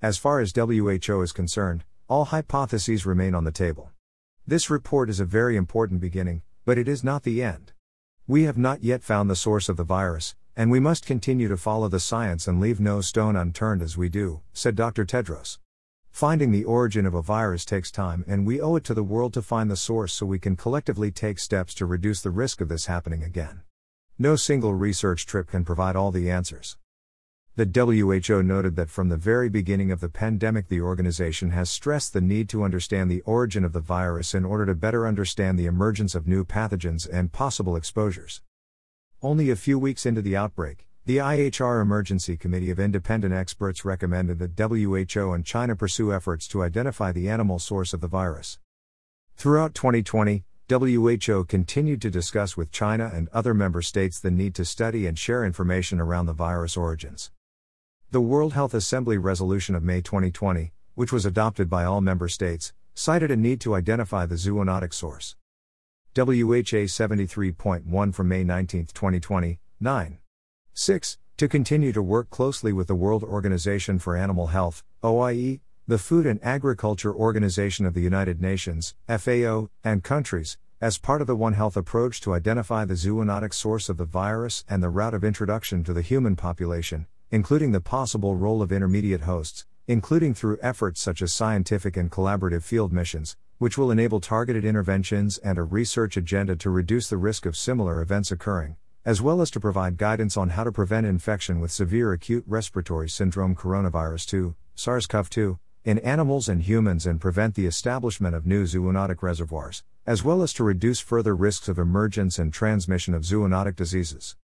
As far as WHO is concerned, all hypotheses remain on the table. This report is a very important beginning, but it is not the end. We have not yet found the source of the virus, and we must continue to follow the science and leave no stone unturned as we do, said Dr. Tedros. Finding the origin of a virus takes time, and we owe it to the world to find the source so we can collectively take steps to reduce the risk of this happening again. No single research trip can provide all the answers. The WHO noted that from the very beginning of the pandemic, the organization has stressed the need to understand the origin of the virus in order to better understand the emergence of new pathogens and possible exposures. Only a few weeks into the outbreak, the IHR Emergency Committee of Independent Experts recommended that WHO and China pursue efforts to identify the animal source of the virus. Throughout 2020, WHO continued to discuss with China and other member states the need to study and share information around the virus origins. The World Health Assembly resolution of May 2020, which was adopted by all member states, cited a need to identify the zoonotic source. WHA 73.1 from May 19, 2020, 9. 6. To continue to work closely with the World Organization for Animal Health, OIE, the Food and Agriculture Organization of the United Nations, FAO, and countries, as part of the One Health approach to identify the zoonotic source of the virus and the route of introduction to the human population, including the possible role of intermediate hosts, including through efforts such as scientific and collaborative field missions, which will enable targeted interventions and a research agenda to reduce the risk of similar events occurring, as well as to provide guidance on how to prevent infection with severe acute respiratory syndrome coronavirus 2, SARS CoV 2, in animals and humans and prevent the establishment of new zoonotic reservoirs, as well as to reduce further risks of emergence and transmission of zoonotic diseases.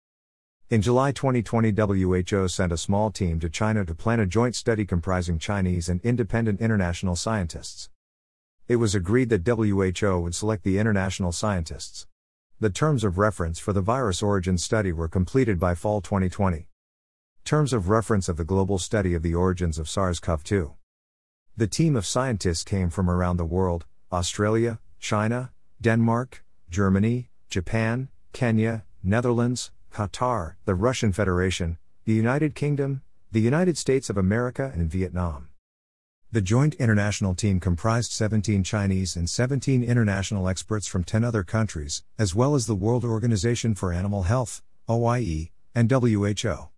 In July 2020, WHO sent a small team to China to plan a joint study comprising Chinese and independent international scientists. It was agreed that WHO would select the international scientists. The terms of reference for the virus origin study were completed by fall 2020. Terms of reference of the global study of the origins of SARS CoV 2. The team of scientists came from around the world Australia, China, Denmark, Germany, Japan, Kenya, Netherlands, Qatar, the Russian Federation, the United Kingdom, the United States of America, and Vietnam. The joint international team comprised 17 Chinese and 17 international experts from 10 other countries, as well as the World Organization for Animal Health, OIE, and WHO.